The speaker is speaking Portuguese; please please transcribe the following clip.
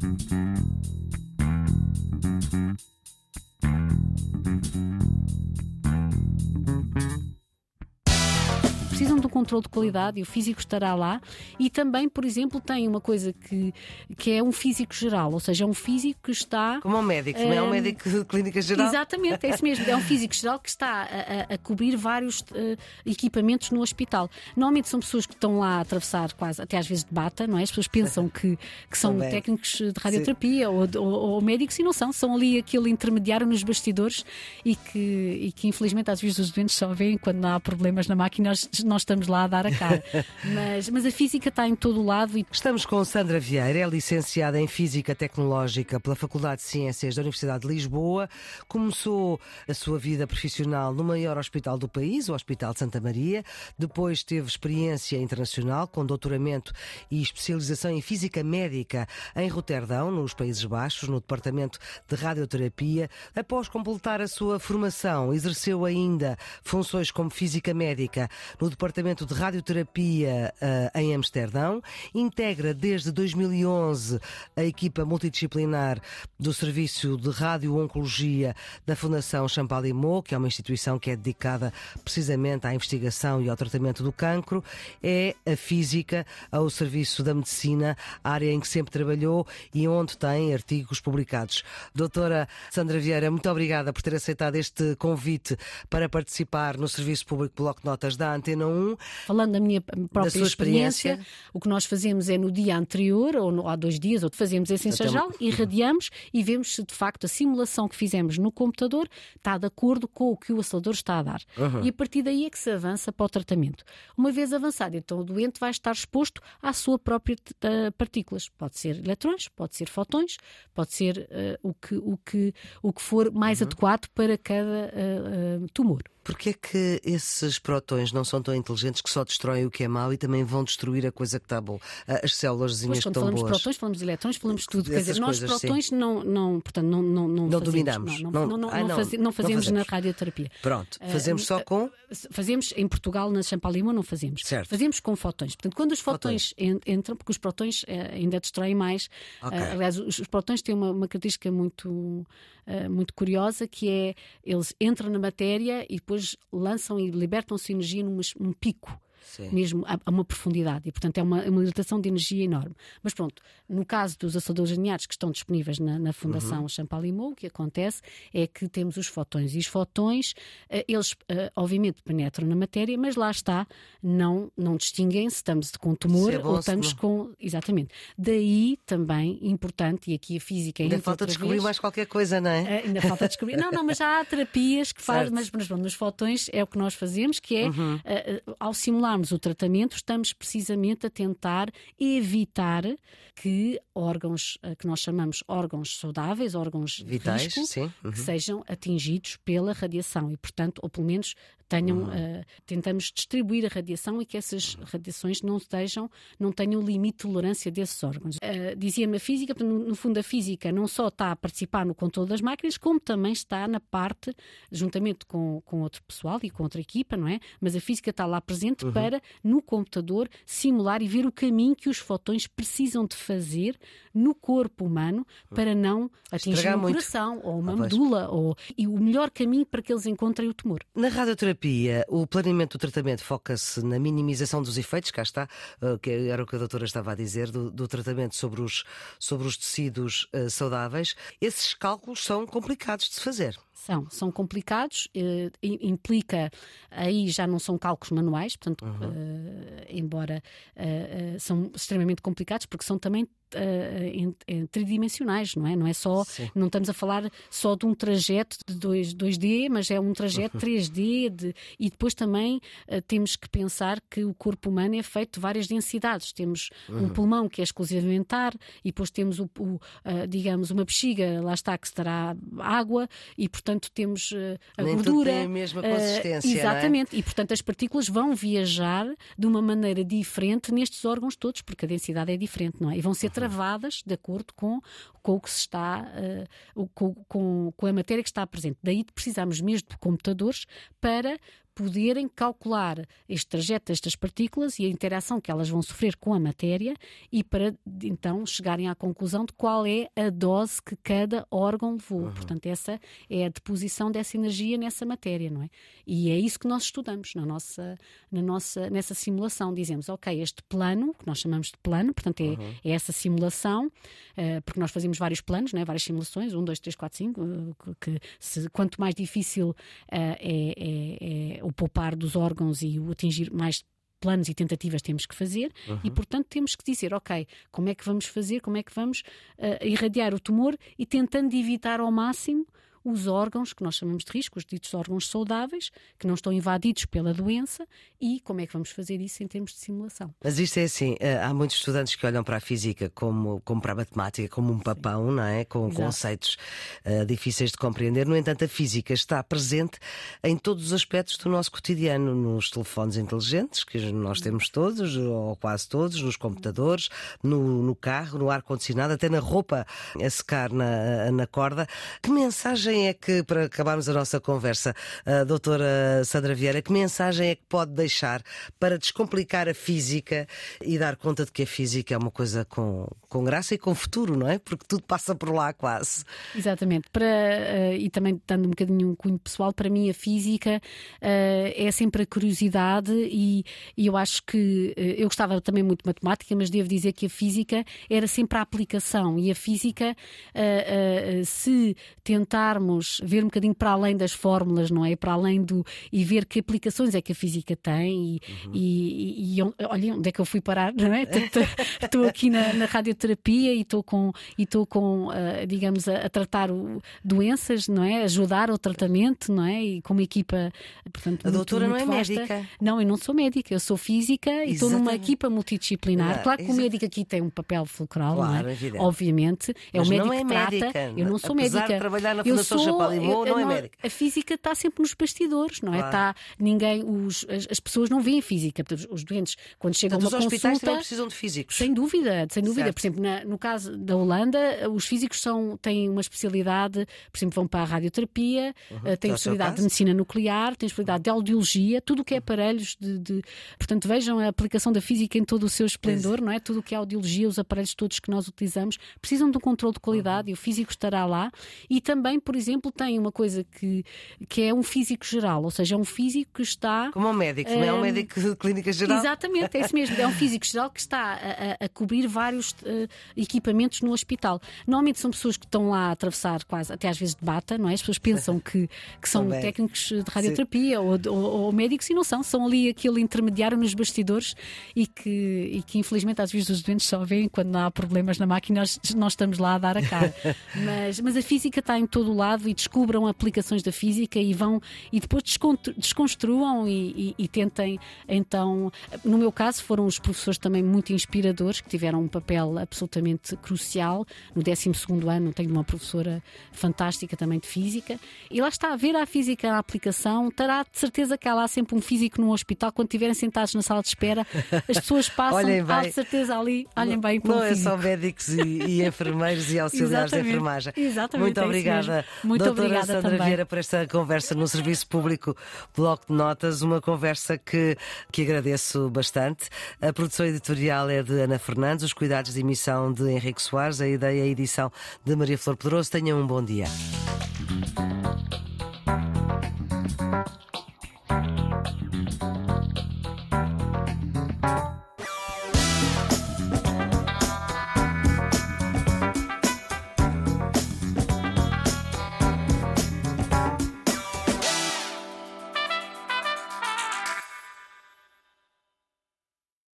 Thank you. Um controle de qualidade e o físico estará lá. E também, por exemplo, tem uma coisa que, que é um físico geral, ou seja, é um físico que está. Como um médico, não é um Hum, médico de clínica geral? Exatamente, é isso mesmo. É um físico geral que está a, a- cobrir vários eh, equipamentos no hospital. Normalmente são pessoas que estão lá a atravessar quase, até às vezes de bata, não é? As pessoas pensam que, que são Também. técnicos de radioterapia ou, ou- ou médicos e não são. São ali aquele intermediário nos bastidores e que, e que infelizmente às vezes os doentes só veem quando há problemas na máquina, nós, nós estamos lá a dar a cara. mas, mas a física está em todo o lado e Estamos com Sandra Vieira, é licenciada em Física Tecnológica pela Faculdade de Ciências da Universidade de Lisboa. Começou a sua vida profissional no maior hospital do país, o Hospital de Santa Maria. Depois teve experiência internacional com doutoramento e especialização em Física Médica em Roterdão, nos Países Baixos, no Departamento de Radioterapia. Após completar a sua formação, exerceu ainda funções como Física Médica no Departamento de Radioterapia eh, em Amsterdão. Integra desde 2011 a equipa multidisciplinar do Serviço de Radio-Oncologia da Fundação Champalimau, que é uma instituição que é dedicada precisamente à investigação e ao tratamento do cancro. É a física ao serviço da medicina, área em que sempre trabalhou e onde tem artigos publicados. Doutora Sandra Vieira, muito obrigada por ter aceitado este convite para participar no Serviço Público Bloco Notas da Antena 1. Falando da minha própria sua experiência. experiência, o que nós fazemos é no dia anterior, ou no- há dois dias, ou fazemos esse Até- ensajal, irradiamos e vemos se de facto a simulação que fizemos no computador está de acordo com o que o acelerador está a dar. E a partir daí é que se avança para o tratamento. Uma vez avançado, então o doente vai estar exposto à sua própria eh, partículas. Pode ser eletrões, pode ser fotões, pode ser eh, o, que, o, que, o que for mais adequado para cada eh, eh, tumor. Porquê é que esses prótons não são tão inteligentes que só destroem o que é mau e também vão destruir a coisa que está boa? Ah, As células Depois, que estão falamos de boas. protões, falamos de eletrões, falamos de tudo. Quer dizer, nós coisas, sim. protões não, não, portanto, não, não, não, Não fazemos, dominamos. Não, Não- não, não, Ah, não não, faze- não não fazemos na fazemos. radioterapia. Pronto, fazemos só com. Fazemos em Portugal, na Champalimau, não fazemos. Certo. Fazemos com fotões. Portanto, quando os fotões, en- entram, porque os protões eh, ainda destroem mais. Eh, aliás, os, os protões têm uma, uma característica muito, eh, muito curiosa, que é eles entram na matéria e depois lançam e libertam-se energia num, num pico Sim. mesmo a, a uma profundidade e portanto é uma, é uma hidratação de energia enorme. Mas pronto, no caso dos aceleradores lineares que estão disponíveis na, na Fundação Champalimau, o que acontece é que temos os fotões e os fotões, eh, eles eh, obviamente penetram na matéria, mas lá está, não, não distinguem se estamos com tumor é bom, ou estamos com. Exatamente. Daí também importante, e aqui a física Ainda falta descobrir vez, mais qualquer coisa, não é? eh, ainda falta descobrir. Não, não, mas já há terapias que fazem, mas, mas pronto, nos fotões é o que nós fazemos, que é, Uhum. eh, eh, ao simularmos o tratamento, estamos precisamente a tentar evitar que órgãos eh, que nós chamamos órgãos saudáveis, órgãos Vitais, risco. Uhum. que sejam atingidos pela radiação e, portanto, ou pelo menos tenham, Uhum. eh, tentamos distribuir a radiação e que essas radiações não estejam, não tenham limite de tolerância desses órgãos. Eh, Dizia-me a física, no, no fundo a física não só está a participar no controle das máquinas, como também está na parte, juntamente com, com outro pessoal e com outra equipa, não é? Mas a física está lá presente Uhum. para, no computador, simular e ver o caminho que os fotões precisam de fazer no corpo humano para não atingir Estragar um muito. coração ou uma Ah, medula ou, e o melhor caminho para que eles encontrem o tumor. Na radioterapia, o planeamento do tratamento foca-se na minimização dos efeitos, cá está, eh, que era o que a doutora estava a dizer, do, do tratamento sobre os, sobre os tecidos eh, saudáveis. Esses cálculos são complicados de se fazer. São, são complicados, eh, implica, aí já não são cálculos manuais, portanto, eh, embora eh, são extremamente complicados, porque são também em- em tridimensionais, não é? Não é só, Sim. não estamos a falar só de um trajeto de 2, 2D, mas é um trajeto 3D de- e depois também temos que pensar que o corpo humano é feito de várias densidades. Temos um pulmão que é exclusivamente ar e depois temos o, o, digamos, uma bexiga, lá está, que estará água e portanto temos eh, a Nem gordura. tem a mesma eh, consistência, é? exatamente, e portanto as partículas vão viajar de uma maneira diferente nestes órgãos todos, porque a densidade é diferente, não é? E vão ser travadas de acordo com, com o que se está, eh, com, com a matéria que está presente. Daí precisamos mesmo de computadores para poderem calcular este trajeto destas partículas e a interação que elas vão sofrer com a matéria e para então chegarem à conclusão de qual é a dose que cada órgão levou. Uhum. Portanto, essa é a deposição dessa energia nessa matéria, não é? E é isso que nós estudamos na nossa, na nossa, nessa simulação. Dizemos, ok, este plano, que nós chamamos de plano, portanto, é, uhum. é essa simulação, uh, porque nós fazemos vários planos, não é? várias simulações, um, dois, três, quatro, cinco, uh, que se, quanto mais difícil uh, é, é, é o poupar dos órgãos e o atingir mais planos e tentativas temos que fazer uhum. e, portanto, temos que dizer, ok, como é que vamos fazer, como é que vamos uh, irradiar o tumor e tentando evitar ao máximo os órgãos que nós chamamos de risco, os ditos órgãos saudáveis, que não estão invadidos pela doença, e como é que vamos fazer isso em termos de simulação. Mas isto é assim: eh, há muitos estudantes que olham para a física como, como para a matemática, como um papão, Sim. não é? Com Exato. conceitos uh, difíceis de compreender. No entanto, a física está presente em todos os aspectos do nosso cotidiano, nos telefones inteligentes, que nós temos todos, ou quase todos, nos computadores, no, no carro, no ar-condicionado, até na roupa a secar na, na corda. Que mensagem mensagem é que, para acabarmos a nossa conversa, a doutora Sandra Vieira, que mensagem é que pode deixar para descomplicar a física e dar conta de que a física é uma coisa com, com graça e com futuro, não é? Porque tudo passa por lá quase. Exatamente. Para, uh, e também dando um bocadinho um cunho pessoal, para mim a física uh, é sempre a curiosidade e, e eu acho que uh, eu gostava também muito de matemática, mas devo dizer que a física era sempre a aplicação e a física, se tentar tentarmos ver um bocadinho para além das fórmulas, não é? Para além do. e ver que aplicações é que a física tem e, uhum. e, e, e olha onde é que eu fui parar, não é? Estou aqui na, na, radioterapia e estou com, e estou com uh, digamos, a, a, tratar o, doenças, não é? Ajudar o tratamento, não é? E com uma equipa, portanto, a muito, doutora muito não é vasta. médica. Não, eu não sou médica, eu sou física e estou numa equipa multidisciplinar. Ah, claro que o médico aqui tem um papel fulcral, claro, não é? Obviamente, é Mas o médico é que trata. Médica. Eu não sou Apesar médica. De trabalhar na eu Fundação sou, Chapalimau, não é médica. A física está sempre nos bastidores, não é? Claro. Está ninguém, os, as, as, pessoas não veem física. Os doentes, quando chegam a uma os consulta, hospitais também precisam de físicos. Sem dúvida, sem dúvida. Certo. Por exemplo, na, no caso da Holanda, os físicos são, têm uma especialidade, por exemplo, vão para a radioterapia, uhum. têm a especialidade de medicina nuclear, têm especialidade de audiologia, tudo o que é aparelhos de, de, Portanto, vejam a aplicação da física em todo o seu esplendor, não é? Tudo o que é audiologia, os aparelhos todos que nós utilizamos, precisam de um controle de qualidade uhum. e o físico estará lá. E também, por exemplo, tem uma coisa que, que é um físico geral, ou seja, é um físico que está. Como um médico, não é um hum, médico de clínica geral? Exatamente, é isso mesmo. É um físico geral que está a, a, cobrir vários uh, equipamentos no hospital. Normalmente são pessoas que estão lá a atravessar quase, até às vezes de bata, não é? As pessoas pensam que, que são Também. técnicos de radioterapia ou, ou, ou, médicos e não são, são ali aquele intermediário nos bastidores e que, e que infelizmente às vezes os doentes só veem quando há problemas na máquina nós, nós estamos lá a dar a cara. mas, mas a física está em todo o lado e descubram aplicações da física e vão e depois desconstruam e, e, e, tentem então no meu caso foram os professores também muito inspiradores que tiveram um papel absolutamente crucial. No 12 ano tenho uma professora fantástica também de física. E lá está a ver a física na aplicação terá de certeza que há lá sempre um físico no hospital. Quando estiverem sentados na sala de espera as pessoas passam há de certeza ali olhem não, bem para não é só médicos e, e enfermeiros e auxiliares de enfermagem. Exatamente, muito é obrigada muito doutora obrigada Sandra também. Vieira por esta conversa no Serviço Público Bloco de Notas, uma conversa que, que agradeço bastante. A produção editorial é de Ana Fernandes, os cuidados de emissão de Henrique Soares, a ideia e a edição de Maria Flor Pedroso. Tenham um bom dia.